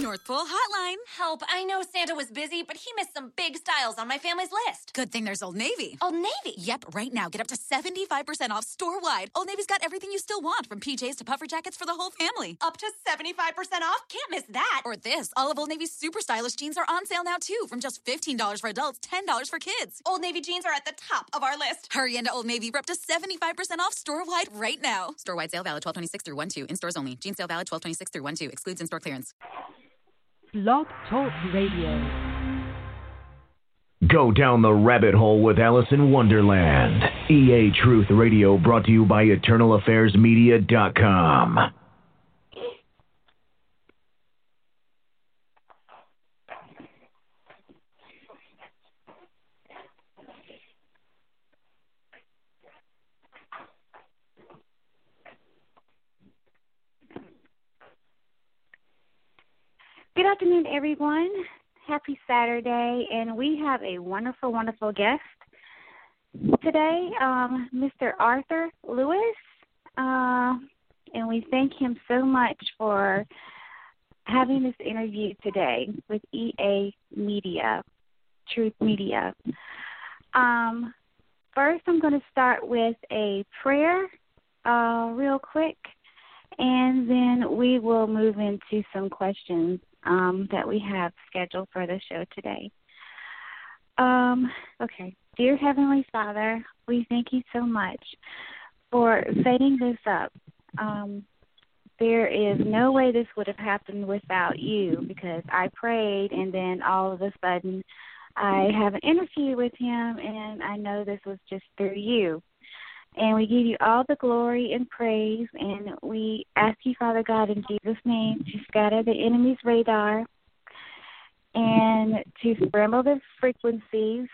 North Pole Hotline. Help, I know Santa was busy, but he missed some big styles on my family's list. Good thing there's Old Navy. Old Navy? Yep, right now, get up to 75% off store wide. Old Navy's got everything you still want, from PJs to puffer jackets for the whole family. Up to 75% off? Can't miss that. Or this all of Old Navy's super stylish jeans are on sale now, too, from just $15 for adults, $10 for kids. Old Navy jeans are at the top of our list. Hurry into Old Navy. We're up to 75% off store wide right now. Store wide sale valid 1226 through 1 2. In stores only. Jeans sale valid 1226 through 1 2. Excludes in store clearance. Blog Talk Radio. Go down the rabbit hole with Alice in Wonderland. EA Truth Radio brought to you by EternalAffairsMedia.com. Good afternoon, everyone. Happy Saturday, and we have a wonderful, wonderful guest today, um, Mr. Arthur Lewis, uh, and we thank him so much for having this interview today with EA Media, Truth Media. Um, first, I'm going to start with a prayer, uh, real quick, and then we will move into some questions um, that we have scheduled for the show today. Um, okay. Dear Heavenly Father, we thank you so much for setting this up. Um, there is no way this would have happened without you because I prayed and then all of a sudden I have an interview with him and I know this was just through you. And we give you all the glory and praise. And we ask you, Father God, in Jesus' name, to scatter the enemy's radar and to scramble the frequencies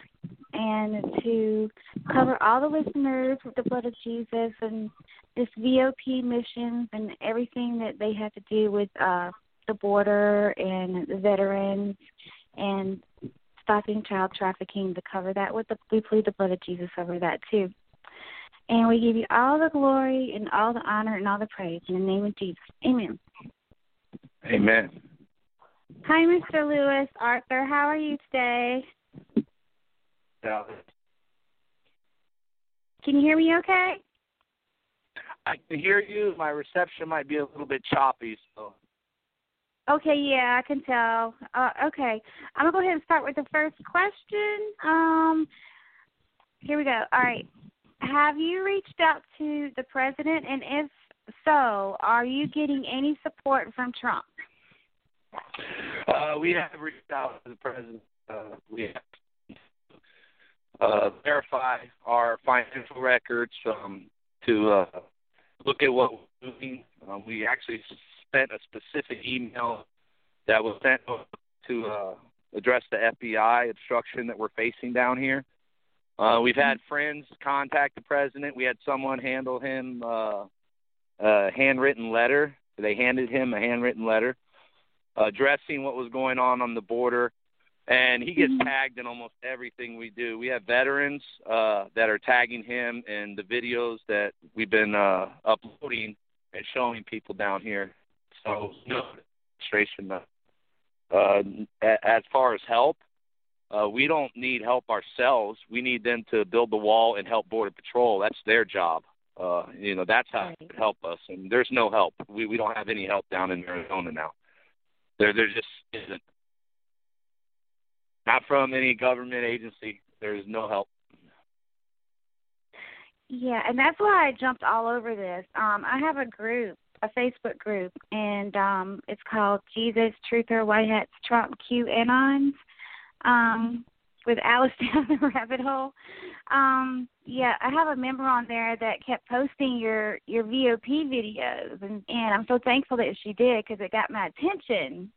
and to cover all the listeners with the blood of Jesus and this VOP missions and everything that they have to do with uh, the border and the veterans and stopping child trafficking to cover that with the we plead the blood of Jesus over that too. And we give you all the glory and all the honor and all the praise in the name of Jesus. Amen. Amen. Hi, Mr. Lewis. Arthur, how are you today? Yeah. Can you hear me okay? I can hear you. My reception might be a little bit choppy, so. Okay, yeah, I can tell. Uh, okay, I'm gonna go ahead and start with the first question. Um, here we go. All right, have you reached out to the president, and if so, are you getting any support from Trump? Uh, we have reached out to the president. Uh, we have uh, verify our financial records um, to uh, look at what we're doing. Um, we actually sent a specific email that was sent to uh, address the FBI obstruction that we're facing down here. Uh, we've had friends contact the president. We had someone handle him uh, a handwritten letter. They handed him a handwritten letter addressing what was going on on the border, and he gets tagged in almost everything we do. We have veterans uh, that are tagging him in the videos that we've been uh, uploading and showing people down here. So no administration. Uh, as far as help, uh, we don't need help ourselves. We need them to build the wall and help Border Patrol. That's their job. Uh, you know, that's how right. help us. And there's no help. We we don't have any help down in Arizona now. There there just isn't. Not from any government agency. There's no help. Yeah, and that's why I jumped all over this. Um, I have a group, a Facebook group, and um, it's called Jesus Truther White Hats Trump QAnons um, with Alice down the rabbit hole. Um, yeah, I have a member on there that kept posting your your VOP videos, and and I'm so thankful that she did because it got my attention.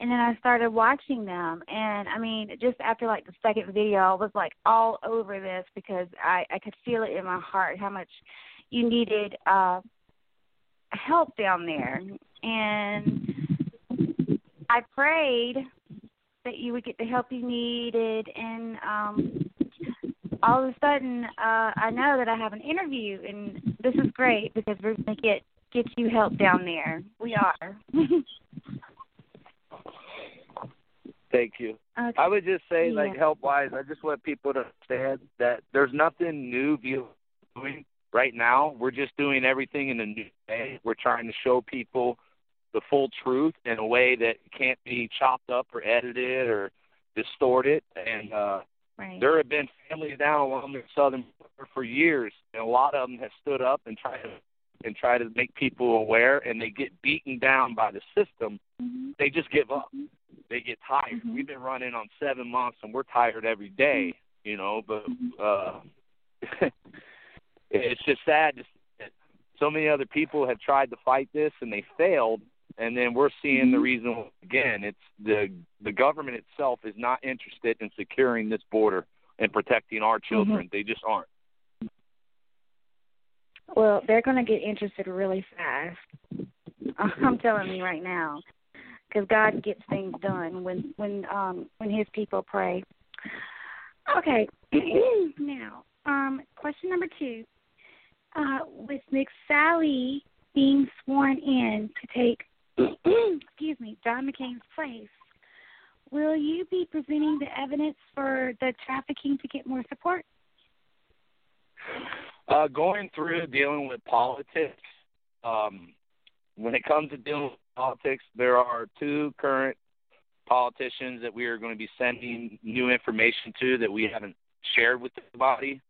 And then I started watching them, and I mean, just after like the second video, I was like all over this because I I could feel it in my heart how much you needed uh help down there, and I prayed that you would get the help you needed and um all of a sudden uh I know that I have an interview and this is great because we're gonna get get you help down there. We are. Thank you. Okay. I would just say, like help wise, I just want people to understand that there's nothing new doing right now. We're just doing everything in a new way. We're trying to show people the full truth in a way that can't be chopped up or edited or distorted. And uh, right. there have been families down along the southern border for years, and a lot of them have stood up and tried to and try to make people aware, and they get beaten down by the system. Mhm. They just give up. They get tired. Mhm. We've been running on seven months, and we're tired every day, you know. But uh, it's just sad to that so many other people have tried to fight this and they failed, and then we're seeing the reason again. It's the the government itself is not interested in securing this border and protecting our children. They just aren't. Well, they're going to get interested really fast. I'm telling you right now, because God gets things done when when um when His people pray. Okay, now um question number two. Uh, with Mick Sally being sworn in to take, excuse me, John McCain's place, will you be presenting the evidence for the trafficking to get more support? Uh, going through dealing with politics, um, when it comes to dealing with politics, there are two current politicians that we are going to be sending new information to that we haven't shared with the body.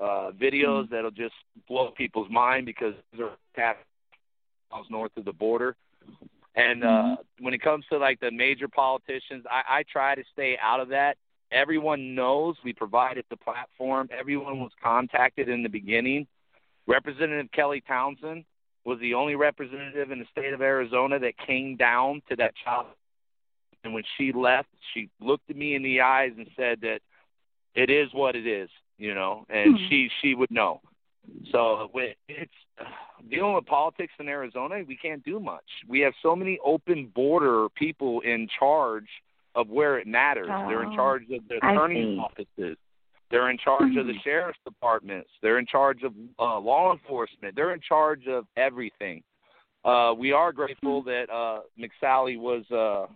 Uh, videos that'll just blow people's mind because they're miles north of the border. And uh, when it comes to like the major politicians, I, I try to stay out of that everyone knows we provided the platform. Everyone was contacted in the beginning. Representative Kelly Townsend was the only representative in the state of Arizona that came down to that child. And when she left, she looked at me in the eyes and said that it is what it is, you know, and Hmm. she she would know. So it's dealing with politics in Arizona, we can't do much. We have so many open border people in charge of where it matters. They're in Oh, charge of the attorney's offices. They're in charge of the Mhm. sheriff's departments. They're in charge of uh, law enforcement. They're in charge of everything. Uh, we are grateful that uh, McSally was uh,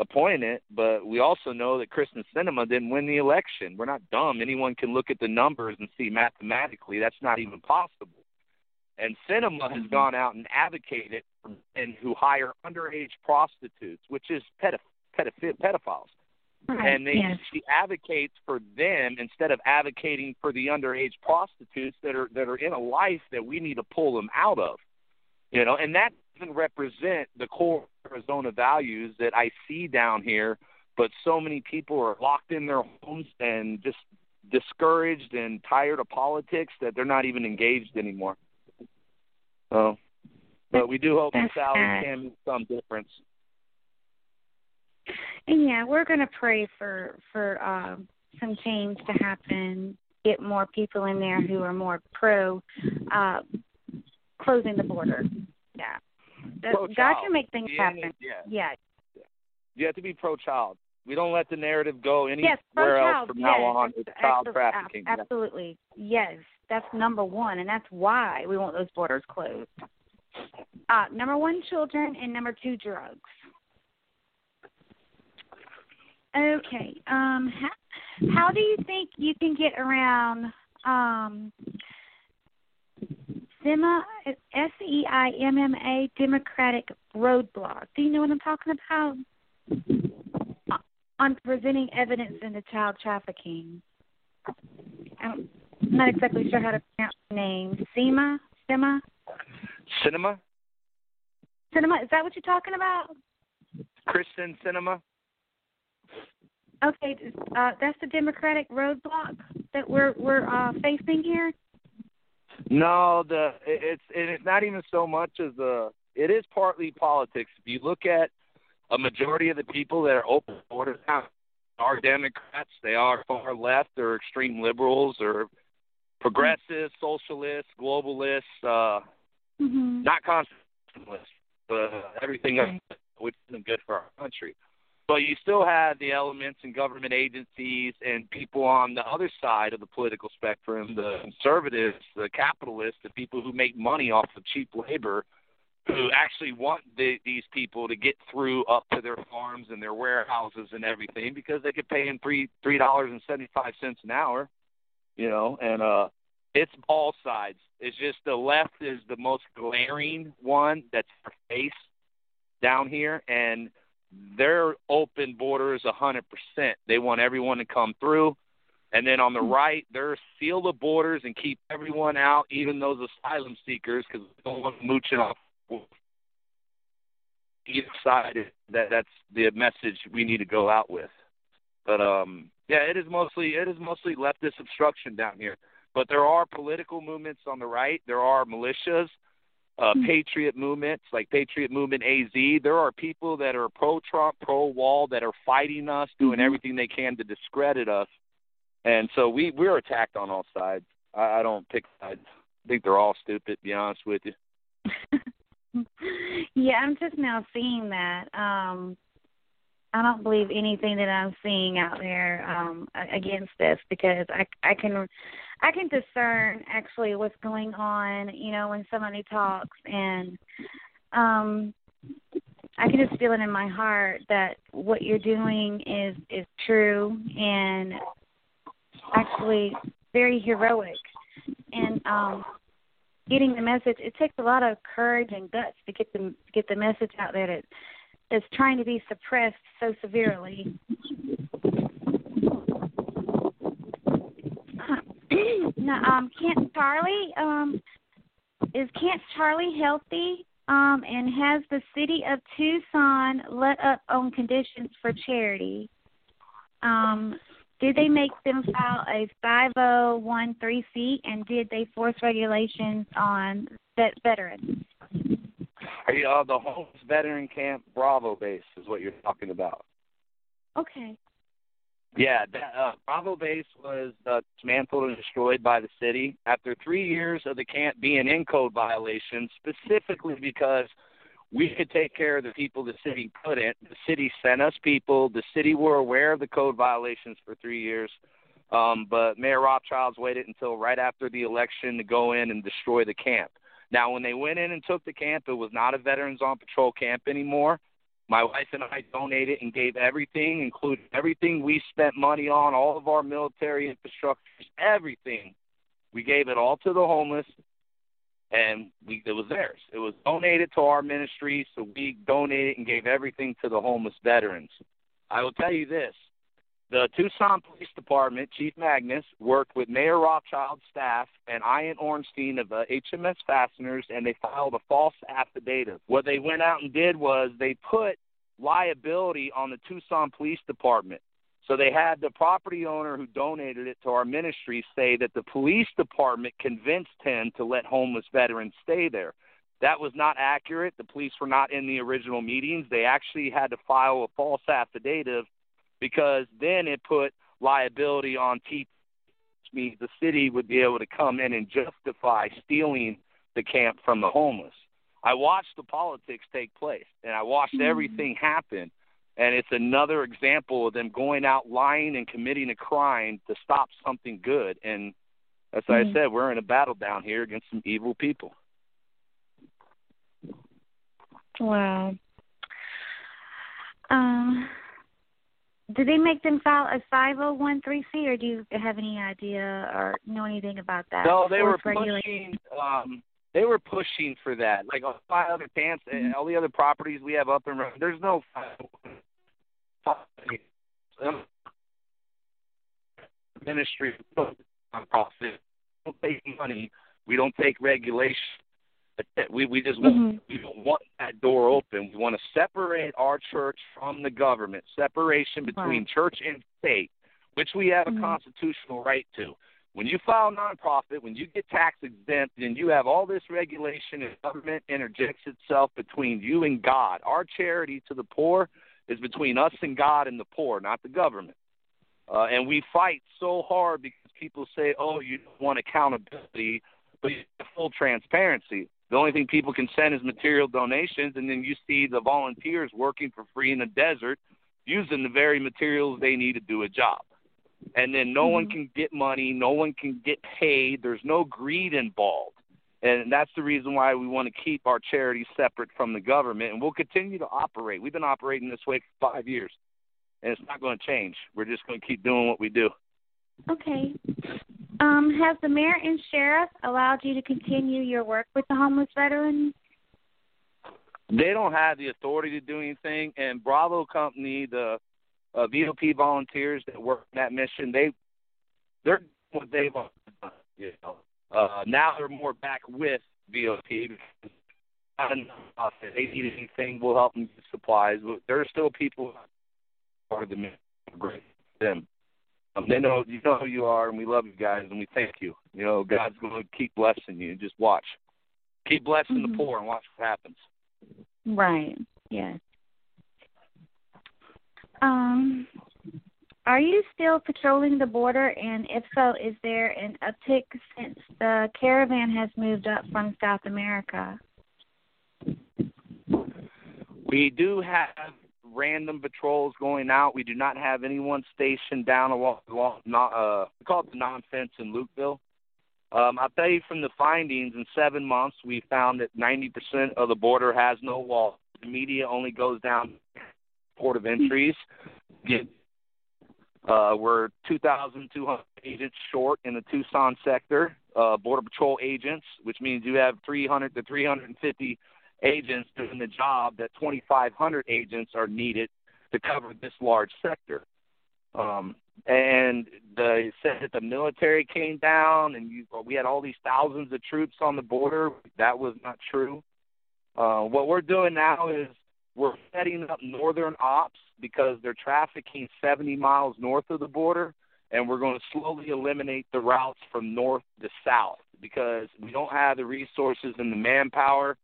appointed, but we also know that Kyrsten Sinema didn't win the election. We're not dumb. Anyone can look at the numbers and see mathematically that's not even possible. And Sinema has mm-hmm. gone out and advocated for men who hire underage prostitutes, which is pedoph- pedoph- pedophiles Right. and they yes. she advocates for them instead of advocating for the underage prostitutes that are that are in a life that we need to pull them out of you know and that doesn't represent the core arizona values that i see down here but so many people are locked in their homes and just discouraged and tired of politics that they're not even engaged anymore so but we do hope Sally sad. can make some difference And yeah, we're going to pray for for um, some change to happen. Get more people in there who are more pro uh, closing the border. Yeah, That- God Pro-child. can make things The happen. yeah. Yeah. You have to be pro-child. We don't let the narrative go anywhere Yes, else from yes, now on. It's child trafficking. Yeah. Absolutely. Yes, that's number one, and that's why we want those borders closed. Uh, number one, children, and number two, drugs. Okay. Um, how, how do you think you can get around um, SEMA, S E I M M A, Democratic roadblock? Do you know what I'm talking about? On presenting evidence into child trafficking. I'm not exactly sure how to pronounce the name. SEMA? SEMA? Sinema, Sinema? Is that what you're talking about? Kyrsten Sinema. Okay, uh, that's the Democratic roadblock that we're we're uh, facing here. No, the it's and it's not even so much as a. It is partly politics. If you look at a majority of the people that are open borders now are Democrats. They are far left or extreme liberals or progressives, socialists, globalists. Uh, Mm-hmm. not constitutionalists, but everything else which isn't good for our country. But you still have the elements in government agencies and people on the other side of the political spectrum, the conservatives, the capitalists, the people who make money off of cheap labor, who actually want the, these people to get through up to their farms and their warehouses and everything because they could pay them three three dollars and seventy five cents an hour, you know, and uh it's all sides. It's just the left is the most glaring one that's our face down here and their open borders a hundred percent. They want everyone to come through. And then on the right, they're seal the borders and keep everyone out, even those asylum seekers, because we don't want them mooching off either side. That that's the message we need to go out with. But um, yeah, it is mostly it is mostly leftist obstruction down here. But there are political movements on the right. There are militias, uh, Hmm. patriot movements like Patriot Movement AZ. There are people that are pro Trump, pro Wall that are fighting us, doing Mhm. everything they can to discredit us. And so we we're attacked on all sides. I, I don't pick sides. I think they're all stupid. To be honest with you. yeah, I'm just now seeing that. Um I don't believe anything that I'm seeing out there um a- against this because I I can I can discern actually what's going on, you know, when somebody talks and um I can just feel it in my heart that what you're doing is is true and actually very heroic and um getting the message it takes a lot of courage and guts to get the get the message out there that is trying to be suppressed so severely. Now, um, Camp Charlie, um, is Camp Charlie healthy? Um, and has the city of Tucson let up on conditions for charity? Um, did they make them file a 5013C and did they force regulations on vet veterans? Are you, uh, the homeless veteran camp Bravo base is what you're talking about. Okay. Yeah, that, uh, Bravo base was uh, dismantled and destroyed by the city after three years of the camp being in code violations, specifically because we could take care of the people the city couldn't. The city sent us people. The city were aware of the code violations for three years, um, but Mayor Rothschild's waited until right after the election to go in and destroy the camp. Now, when they went in and took the camp, it was not a Veterans on Patrol camp anymore. My wife and I donated and gave everything, including everything we spent money on, all of our military infrastructures, everything. We gave it all to the homeless, and we, it was theirs. It was donated to our ministry, so we donated and gave everything to the homeless veterans. I will tell you this the Tucson Police Department, Chief Magnus, worked with Mayor Rothschild's staff and Ian Ornstein of HMS Fasteners, and they filed a false affidavit. What they went out and did was they put liability on the Tucson Police Department. So they had the property owner who donated it to our ministry say that the police department convinced him to let homeless veterans stay there. That was not accurate. The police were not in the original meetings. They actually had to file a false affidavit because then it put liability on T which means the city would be able to come in and justify stealing the camp from the homeless. I watched the politics take place and I watched everything happen and it's another example of them going out lying and committing a crime to stop something good and as I Mhm. said, we're in a battle down here against some evil people. Wow. Um, did they make them file a 5013C, or do you have any idea or know anything about that? No, they were pushing. Um, they were pushing for that. Like all my other camps and all the other properties we have up and running. There's no um, ministry nonprofit. We don't take money. We don't take regulation. It. We we just want Mhm. we don't want that door open. We want to separate our church from the government. Separation between Right. church and state, which we have a Mhm. constitutional right to. When you file nonprofit, when you get tax exempt, then you have all this regulation and government interjects itself between you and God. Our charity to the poor is between us and God and the poor, not the government. Uh, and we fight so hard because people say, "Oh, you don't want accountability, but you have full transparency." The only thing people can send is material donations, and then you see the volunteers working for free in the desert, using the very materials they need to do a job. And then no one Mhm. can get money, no one can get paid. There's no greed involved. And that's the reason why we want to keep our charities separate from the government, and we'll continue to operate. We've been operating this way for five years, and it's not going to change. We're just going to keep doing what we do. Okay. Um, has the mayor and sheriff allowed you to continue your work with the homeless veterans? They don't have the authority to do anything, and Bravo Company, the uh, VOP volunteers that work that mission, they they're what they've done. You know, uh, now they're more back with VOP. If they need anything, we'll help them get supplies. But there are still people part of the mission. Great them. Um, they know you know who you are, and we love you guys, and we thank you. You know, God's going to keep blessing you. Just watch, keep blessing Mhm. the poor, and watch what happens. Right. Yes. Um, are you still patrolling the border? And if so, is there an uptick since the caravan has moved up from South America? We do have random patrols going out. We do not have anyone stationed down along, along not, uh, we call it the non-fence in Lukeville. Um, I'll tell you from the findings in seven months, we found that 90% of the border has no wall. The media only goes down port of entries. Get, uh, we're 2,200 agents short in the Tucson sector, uh, Border Patrol agents, which means you have 300 to 350 agents doing the job that 2,500 agents are needed to cover this large sector. Um, and they said that the military came down and you, we had all these thousands of troops on the border. That was not true. Uh, what we're doing now is we're setting up northern ops because they're trafficking 70 miles north of the border, and we're going to slowly eliminate the routes from north to south because we don't have the resources and the manpower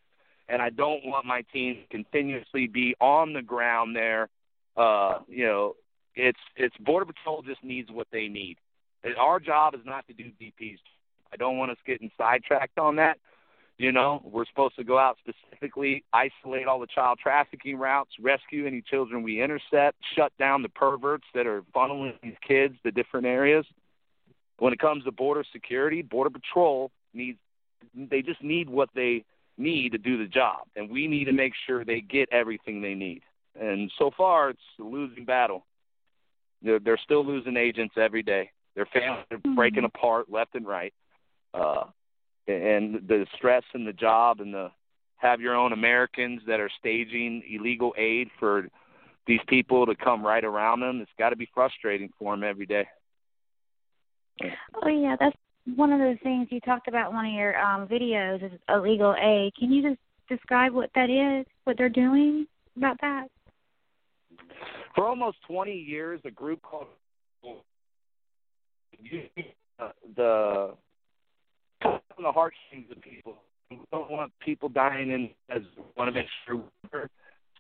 and I don't want my team to continuously be on the ground there. Uh, you know, it's it's Border Patrol just needs what they need. And our job is not to do DPs. I don't want us getting sidetracked on that. You know, we're supposed to go out specifically, isolate all the child trafficking routes, rescue any children we intercept, shut down the perverts that are funneling these kids to different areas. When it comes to border security, Border Patrol needs they just need what they need to do the job, and we need to make sure they get everything they need. And so far, it's a losing battle. They're, they're still losing agents every day. Their families are Mhm. breaking apart left and right. Uh, and the stress in the job and the have your own Americans that are staging illegal aid for these people to come right around them. It's got to be frustrating for them every day. Oh yeah, that's one of the things you talked about in one of your um, videos is illegal aid. Can you just describe what that is, what they're doing about that? For almost 20 years, a group called uh, the on the heartstrings of people. We don't want people dying in as we want to make sure we're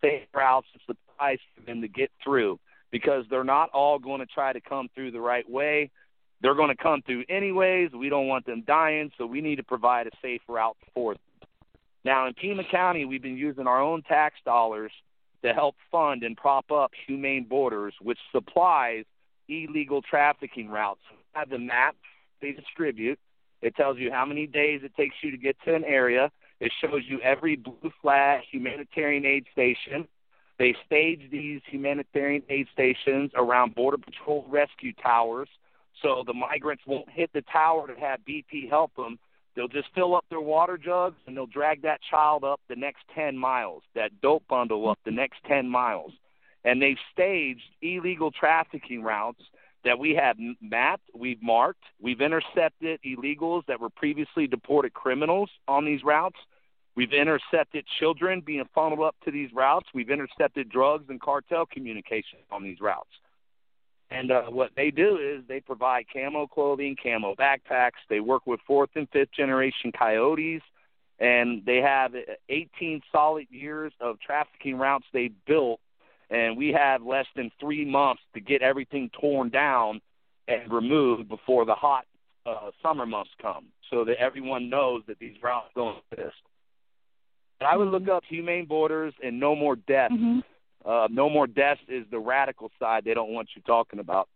safe routes and supplies for them to get through because they're not all going to try to come through the right way. They're going to come through anyways. We don't want them dying, so we need to provide a safe route for them. Now, in Pima County, we've been using our own tax dollars to help fund and prop up Humane Borders, which supplies illegal trafficking routes. Have the map they distribute. It tells you how many days it takes you to get to an area. It shows you every blue flag humanitarian aid station. They stage these humanitarian aid stations around Border Patrol rescue towers so the migrants won't hit the tower to have BP help them. They'll just fill up their water jugs and they'll drag that child up the next 10 miles, that dope bundle up the next 10 miles. And they've staged illegal trafficking routes that we have mapped, we've marked, we've intercepted illegals that were previously deported criminals on these routes. We've intercepted children being funneled up to these routes. We've intercepted drugs and cartel communication on these routes. And uh, what they do is they provide camo clothing, camo backpacks. They work with fourth and fifth generation coyotes, and they have 18 solid years of trafficking routes they built. And we have less than three months to get everything torn down and removed before the hot uh, summer months come, so that everyone knows that these routes don't exist. And I would look up humane borders and no more deaths. Mm-hmm. Uh, no more deaths is the radical side they don't want you talking about.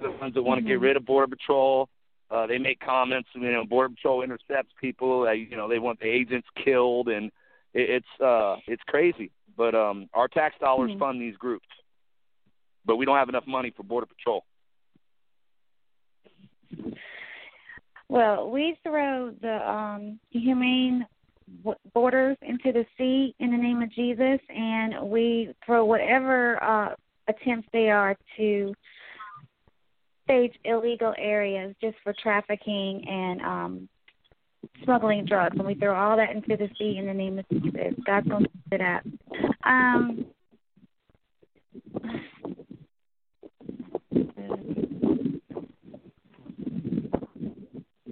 The ones that want to get Mhm. rid of Border Patrol, Uh, they make comments. You know, Border Patrol intercepts people. Uh, you know, they want the agents killed, and it, it's uh, it's crazy. But um, our tax dollars Mhm. fund these groups, but we don't have enough money for Border Patrol. Well, we throw the um, humane borders into the sea in the name of Jesus, and we throw whatever uh, attempts they are to stage illegal areas just for trafficking and um, smuggling drugs, and we throw all that into the sea in the name of Jesus. God's going to that. Um,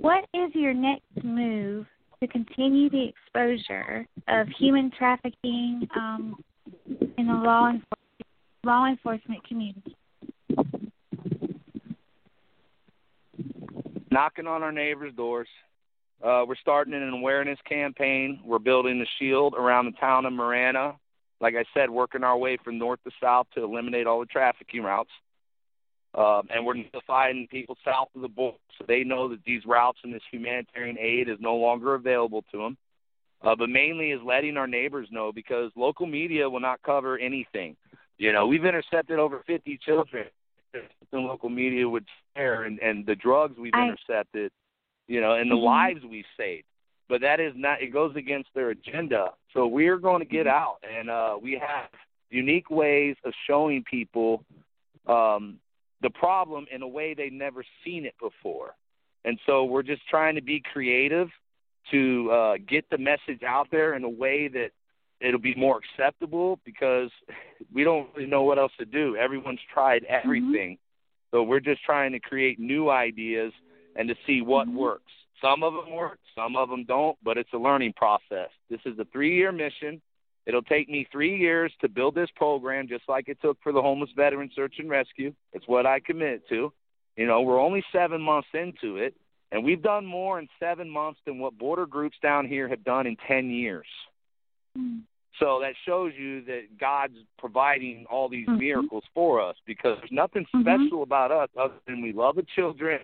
What is your next move to continue the exposure of human trafficking um, in the law enforcement, law enforcement community? knocking on our neighbors' doors. Uh, we're starting an awareness campaign. We're building a shield around the town of Marana. Like I said, working our way from north to south to eliminate all the trafficking routes. Um, and we're notifying people south of the border so they know that these routes and this humanitarian aid is no longer available to them. Uh, but mainly is letting our neighbors know because local media will not cover anything. You know, we've intercepted over 50 children. The local media would share, and, and the drugs we've I- intercepted, you know, and the Mhm. lives we've saved. But that is not, it goes against their agenda. So we're going to get out, and uh, we have unique ways of showing people um, the problem in a way they've never seen it before. And so we're just trying to be creative to uh, get the message out there in a way that it'll be more acceptable because we don't really know what else to do. Everyone's tried everything. So we're just trying to create new ideas and to see what Mhm. works. Some of them work, some of them don't, but it's a learning process. This is a three year mission. It'll take me three years to build this program, just like it took for the homeless veteran search and rescue. It's what I commit to. You know, we're only seven months into it, and we've done more in seven months than what border groups down here have done in 10 years. Mm. So that shows you that God's providing all these Mhm. miracles for us because there's nothing Mhm. special about us other than we love the children.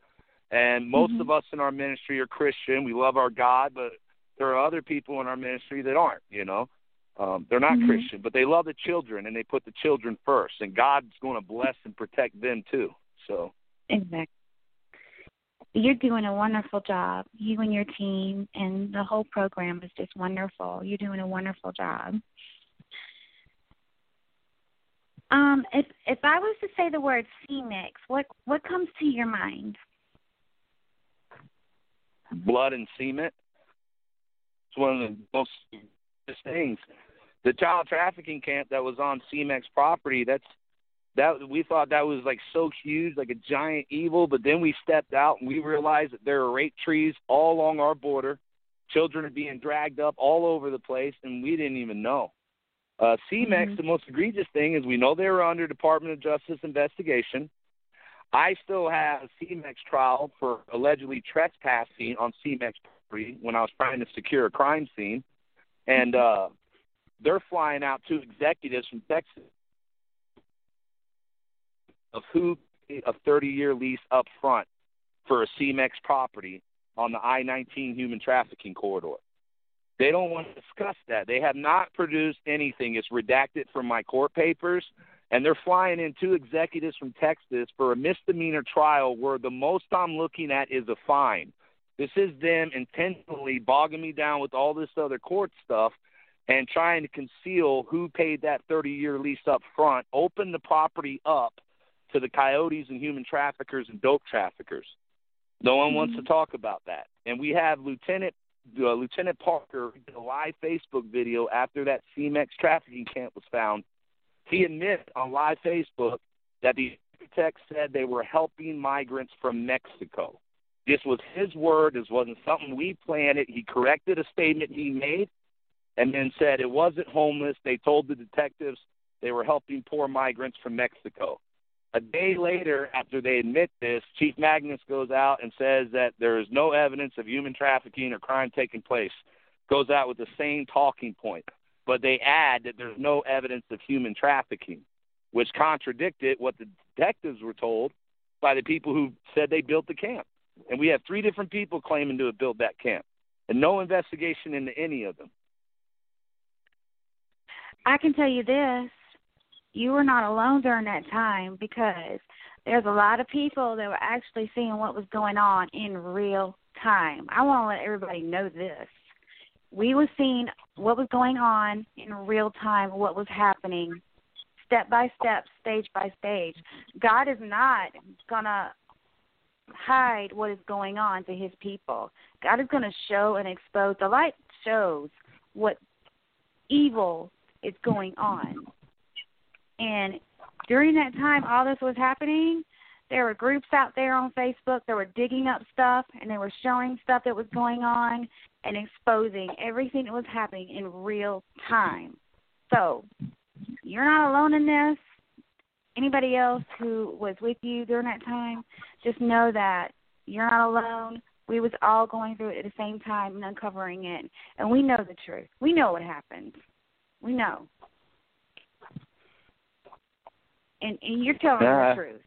And most Mhm. of us in our ministry are Christian. We love our God, but there are other people in our ministry that aren't, you know. Um, they're not Mhm. Christian, but they love the children and they put the children first. And God's going to bless and protect them too. So, Exactly. You're doing a wonderful job. You and your team and the whole program is just wonderful. You're doing a wonderful job. Um, if if I was to say the word CEMEX, what what comes to your mind? blood and cement. It's one of the most things. The child trafficking camp that was on CEMEX property, that's that we thought that was like so huge, like a giant evil, but then we stepped out and we realized that there are rape trees all along our border. Children are being dragged up all over the place and we didn't even know. Uh CEMEX, Mhm. the most egregious thing is we know they were under Department of Justice investigation. I still have a CEMEX trial for allegedly trespassing on CEMEX property when I was trying to secure a crime scene, and uh, they're flying out two executives from Texas of who a 30-year lease up front for a CEMEX property on the I-19 human trafficking corridor. They don't want to discuss that. They have not produced anything. It's redacted from my court papers and they're flying in two executives from Texas for a misdemeanor trial where the most I'm looking at is a fine. This is them intentionally bogging me down with all this other court stuff and trying to conceal who paid that 30 year lease up front, opened the property up to the coyotes and human traffickers and dope traffickers. No one wants to talk about that. And we have Lieutenant uh, Lieutenant Parker did a live Facebook video after that CEMEX trafficking camp was found he admits on live Facebook that the architects said they were helping migrants from Mexico. This was his word. This wasn't something we planted. He corrected a statement he made and then said it wasn't homeless. They told the detectives they were helping poor migrants from Mexico. A day later, after they admit this, Chief Magnus goes out and says that there is no evidence of human trafficking or crime taking place. Goes out with the same talking point but they add that there's no evidence of human trafficking, which contradicted what the detectives were told by the people who said they built the camp. and we have three different people claiming to have built that camp, and no investigation into any of them. I can tell you this: you were not alone during that time because there's a lot of people that were actually seeing what was going on in real time. I want to let everybody know this. We were seeing what was going on in real time, what was happening, step by step, stage by stage. God is not going to hide what is going on to his people. God is going to show and expose. The light shows what evil is going on. And during that time, all this was happening, there were groups out there on Facebook that were digging up stuff and they were showing stuff that was going on and exposing everything that was happening in real time. So, you're not alone in this. Anybody else who was with you during that time, just know that you're not alone. We was all going through it at the same time and uncovering it. And we know the truth. We know what happened. We know. And and you're telling uh, the truth.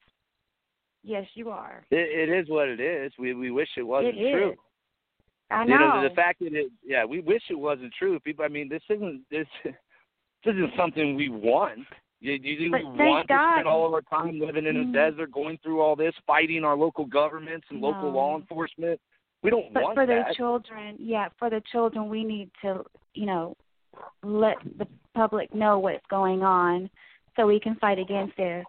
Yes, you are. It, it is what it is. We we wish it wasn't it true. I know. You know the fact that it, yeah, we wish it wasn't true. People, I mean, this isn't this this isn't something we want. You, you but we want God. to spend all of our time living in mm-hmm. a desert, going through all this, fighting our local governments and no. local law enforcement. We don't but want for that. the children, yeah, for the children, we need to, you know, let the public know what's going on, so we can fight against it.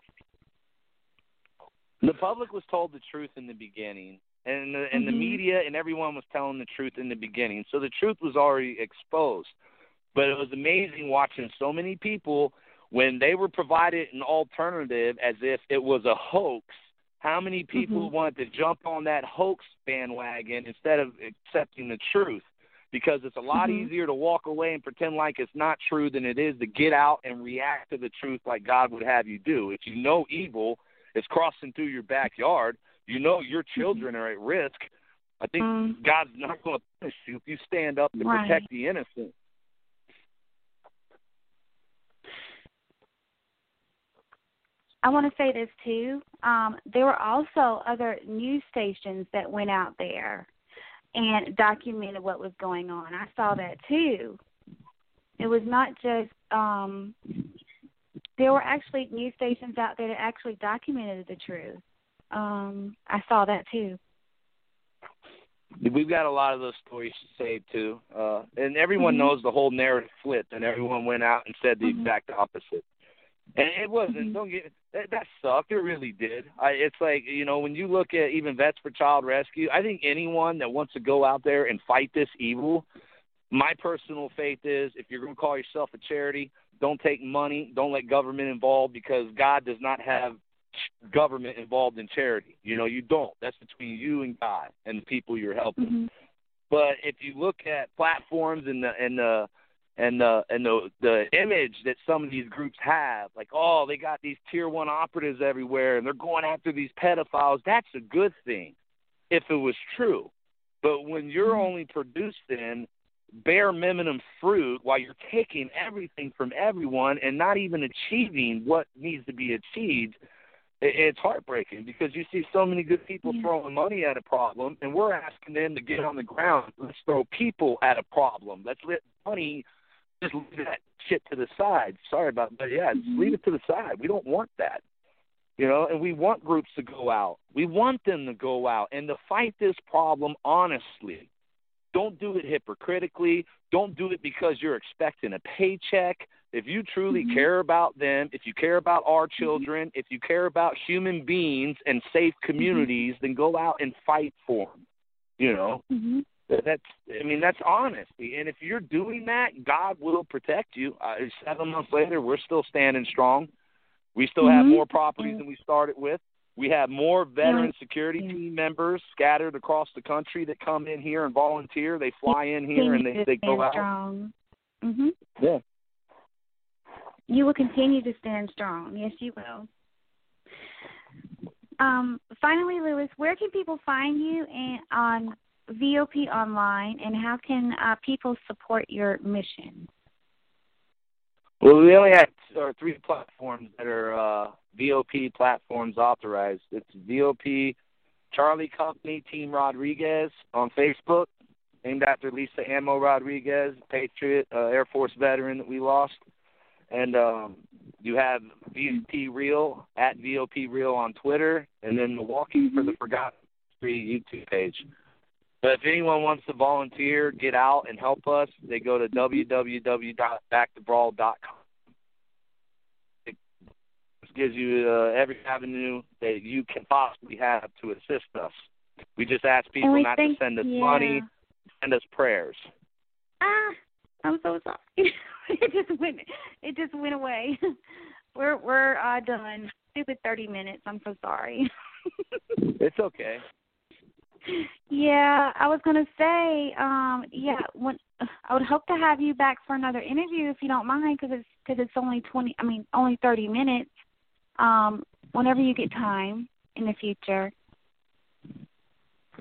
The public was told the truth in the beginning, and the, and mm-hmm. the media and everyone was telling the truth in the beginning. So the truth was already exposed. But it was amazing watching so many people when they were provided an alternative as if it was a hoax. How many people mm-hmm. wanted to jump on that hoax bandwagon instead of accepting the truth? Because it's a lot mm-hmm. easier to walk away and pretend like it's not true than it is to get out and react to the truth like God would have you do. If you know evil is crossing through your backyard, you know your Mm-hmm. children are at risk. I think mm. God's not going to punish you if you stand up to right. protect the innocent. I want to say this too. Um, there were also other news stations that went out there and documented what was going on. I saw that too. It was not just um, there were actually news stations out there that actually documented the truth. Um, I saw that too. We've got a lot of those stories saved too, uh, and everyone mm-hmm. knows the whole narrative flipped, and everyone went out and said the mm-hmm. exact opposite. And it wasn't. Mm-hmm. Don't get that, that sucked. It really did. I, it's like you know when you look at even Vets for Child Rescue. I think anyone that wants to go out there and fight this evil, my personal faith is if you're going to call yourself a charity, don't take money, don't let government involved because God does not have government involved in charity. You know, you don't. That's between you and God and the people you're helping. Mm-hmm. But if you look at platforms and the and the and the and the the image that some of these groups have, like oh they got these tier one operatives everywhere and they're going after these pedophiles, that's a good thing if it was true. But when you're mm-hmm. only producing bare minimum fruit while you're taking everything from everyone and not even achieving what needs to be achieved, it's heartbreaking because you see so many good people throwing money at a problem, and we're asking them to get on the ground. Let's throw people at a problem. Let's let money just leave that shit to the side. Sorry about, but yeah, just leave it to the side. We don't want that, you know. And we want groups to go out. We want them to go out and to fight this problem honestly. Don't do it hypocritically. Don't do it because you're expecting a paycheck. If you truly mm-hmm. care about them, if you care about our children, mm-hmm. if you care about human beings and safe communities, mm-hmm. then go out and fight for them. You know, mm-hmm. That's I mean that's honesty. And if you're doing that, God will protect you. Uh, seven months later, we're still standing strong. We still have more properties than we started with. We have more veteran security team members scattered across the country that come in here and volunteer. They fly in here and they they go out. Strong. Mhm. Yeah. You will continue to stand strong. Yes, you will. Um, finally, Lewis, where can people find you and on VOP online, and how can uh, people support your mission? Well, we only have uh, three platforms that are uh, VOP platforms authorized. It's VOP Charlie Company Team Rodriguez on Facebook, named after Lisa Ammo Rodriguez, Patriot uh, Air Force veteran that we lost. And um, you have VOP Real at VOP Real on Twitter, and then Milwaukee for the Forgotten History YouTube page. But if anyone wants to volunteer, get out and help us, they go to www.backtobrawl.com. It gives you uh, every avenue that you can possibly have to assist us. We just ask people not think- to send us yeah. money, send us prayers. Ah, I'm so sorry. it just went. It just went away. We're we're uh, done. Stupid thirty minutes. I'm so sorry. It's okay. Yeah, I was gonna say, um, yeah, when I would hope to have you back for another interview if you don't mind, because it's because it's only twenty. I mean, only thirty minutes. Um, whenever you get time in the future.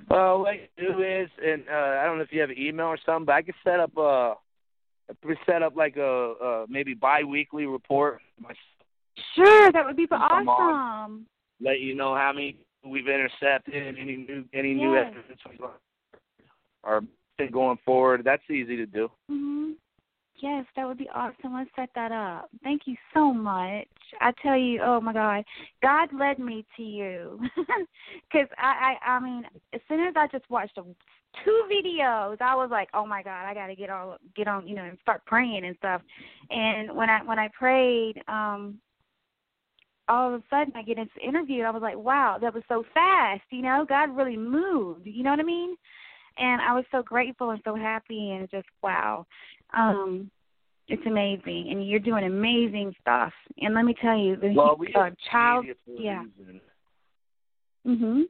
Well, what you do is, and uh, I don't know if you have an email or something, but I could set up a, we set up like a, a maybe biweekly report. My- Sure, that would be Come on. awesome. Let you know how many we've intercepted, any new any new Yes. evidence are going forward. That's easy to do. hmm Yes, that would be awesome. Let's set that up. Thank you so much. I tell you, oh my God, God led me to you, because I, I, I mean, as soon as I just watched the two videos, I was like, oh my God, I got to get all get on, you know, and start praying and stuff. And when I when I prayed, um, all of a sudden I get into the interview. and I was like, wow, that was so fast. You know, God really moved. You know what I mean? And I was so grateful and so happy and just wow. Um, it's amazing, and you're doing amazing stuff. And let me tell you, the Well, we uh, child, yeah. reason. Mhm.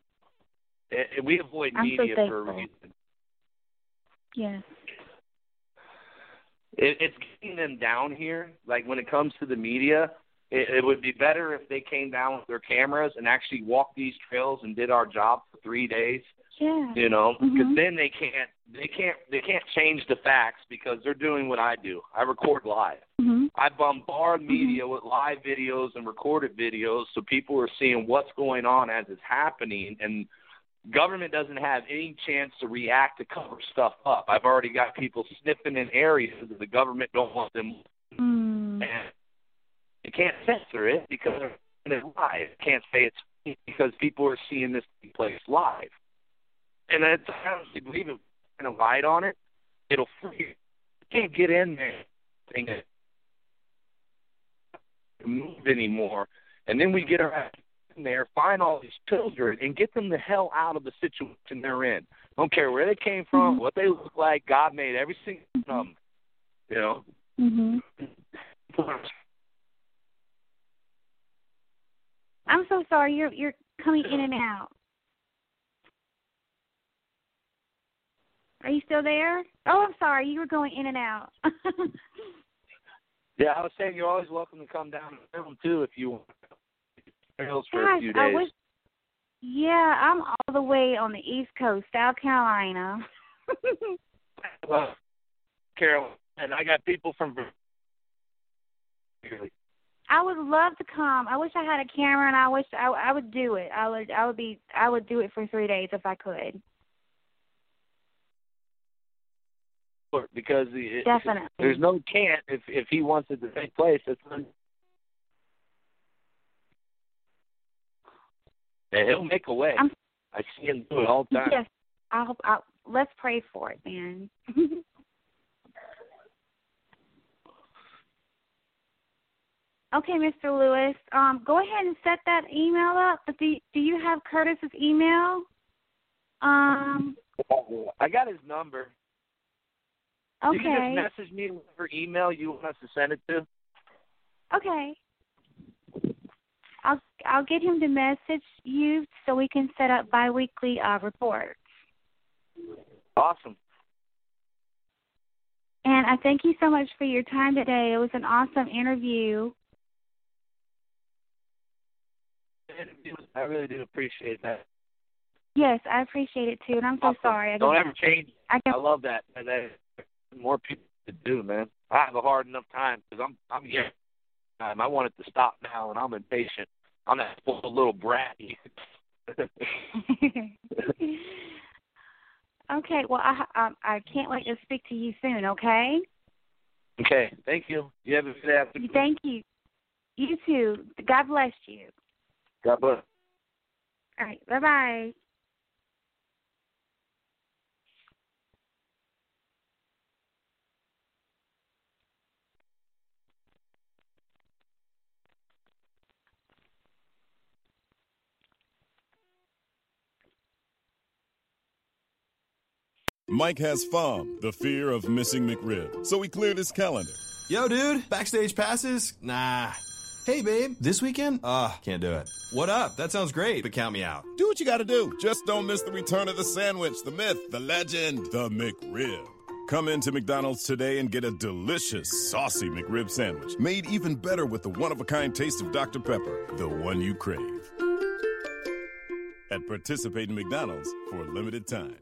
Eh, eh, We avoid I'm so media for a reason. Yes. It, it's getting them down here. Like when it comes to the media, it, it would be better if they came down with their cameras and actually walked these trails and did our job for three days. Yeah. You know, because Mhm. then they can't they can't they can't change the facts because they're doing what I do. I record live. Mhm. I bombard media with live videos and recorded videos so people are seeing what's going on as it's happening and government doesn't have any chance to react to cover stuff up. I've already got people sniffing in areas that the government don't want them Mm. and you can't censor it because they're live. You can't say it's because people are seeing this place live. And I honestly believe if going to light on it, it'll free you. You can't get in there and move anymore. And then we get our ass in there, find all these children, and get them the hell out of the situation they're in. Don't care where they came from, what they look like. God made every single one of them. You know, Mhm. I'm so sorry. You're you're coming in and out. Are you still there? Oh, I'm sorry. You were going in and out. Yeah, I was saying you're always welcome to come down and film too if you want. Hills for a Gosh, few I days. wish. Yeah, I'm all the way on the East Coast, South Carolina. Well, Carol, and I got people from. I would love to come. I wish I had a camera, and I wish I, I would do it. I would. I would be. I would do it for three days if I could. Because the, Definitely. there's no can't if if he wants it to take place. It's un- and he'll make a way. I'm- I see him do it all the time. Yes. I'll, I'll. Let's pray for it, man. okay, Mr. Lewis. Um, go ahead and set that email up. But do Do you have Curtis's email? Um. I got his number. Okay. You can just message me whatever email you want us to send it to. Okay. I'll I'll get him to message you so we can set up biweekly uh, reports. Awesome. And I thank you so much for your time today. It was an awesome interview. I really do appreciate that. Yes, I appreciate it too, and I'm so Awesome. sorry. I Don't ever change. I I love that. That more people to do, man. I have a hard enough time because I'm I'm time. I want it to stop now, and I'm impatient. I'm that spoiled little brat. okay. Well, I um, I can't wait to speak to you soon. Okay. Okay. Thank you. You have a good afternoon. Thank you. You too. God bless you. God bless. All right. Bye bye. Mike has FOM, the fear of missing McRib, so he cleared his calendar. Yo, dude, backstage passes? Nah. Hey, babe, this weekend? Ah, can't do it. What up? That sounds great, but count me out. Do what you gotta do. Just don't miss the return of the sandwich, the myth, the legend, the McRib. Come into McDonald's today and get a delicious, saucy McRib sandwich, made even better with the one of a kind taste of Dr. Pepper, the one you crave. At participating McDonald's for a limited time.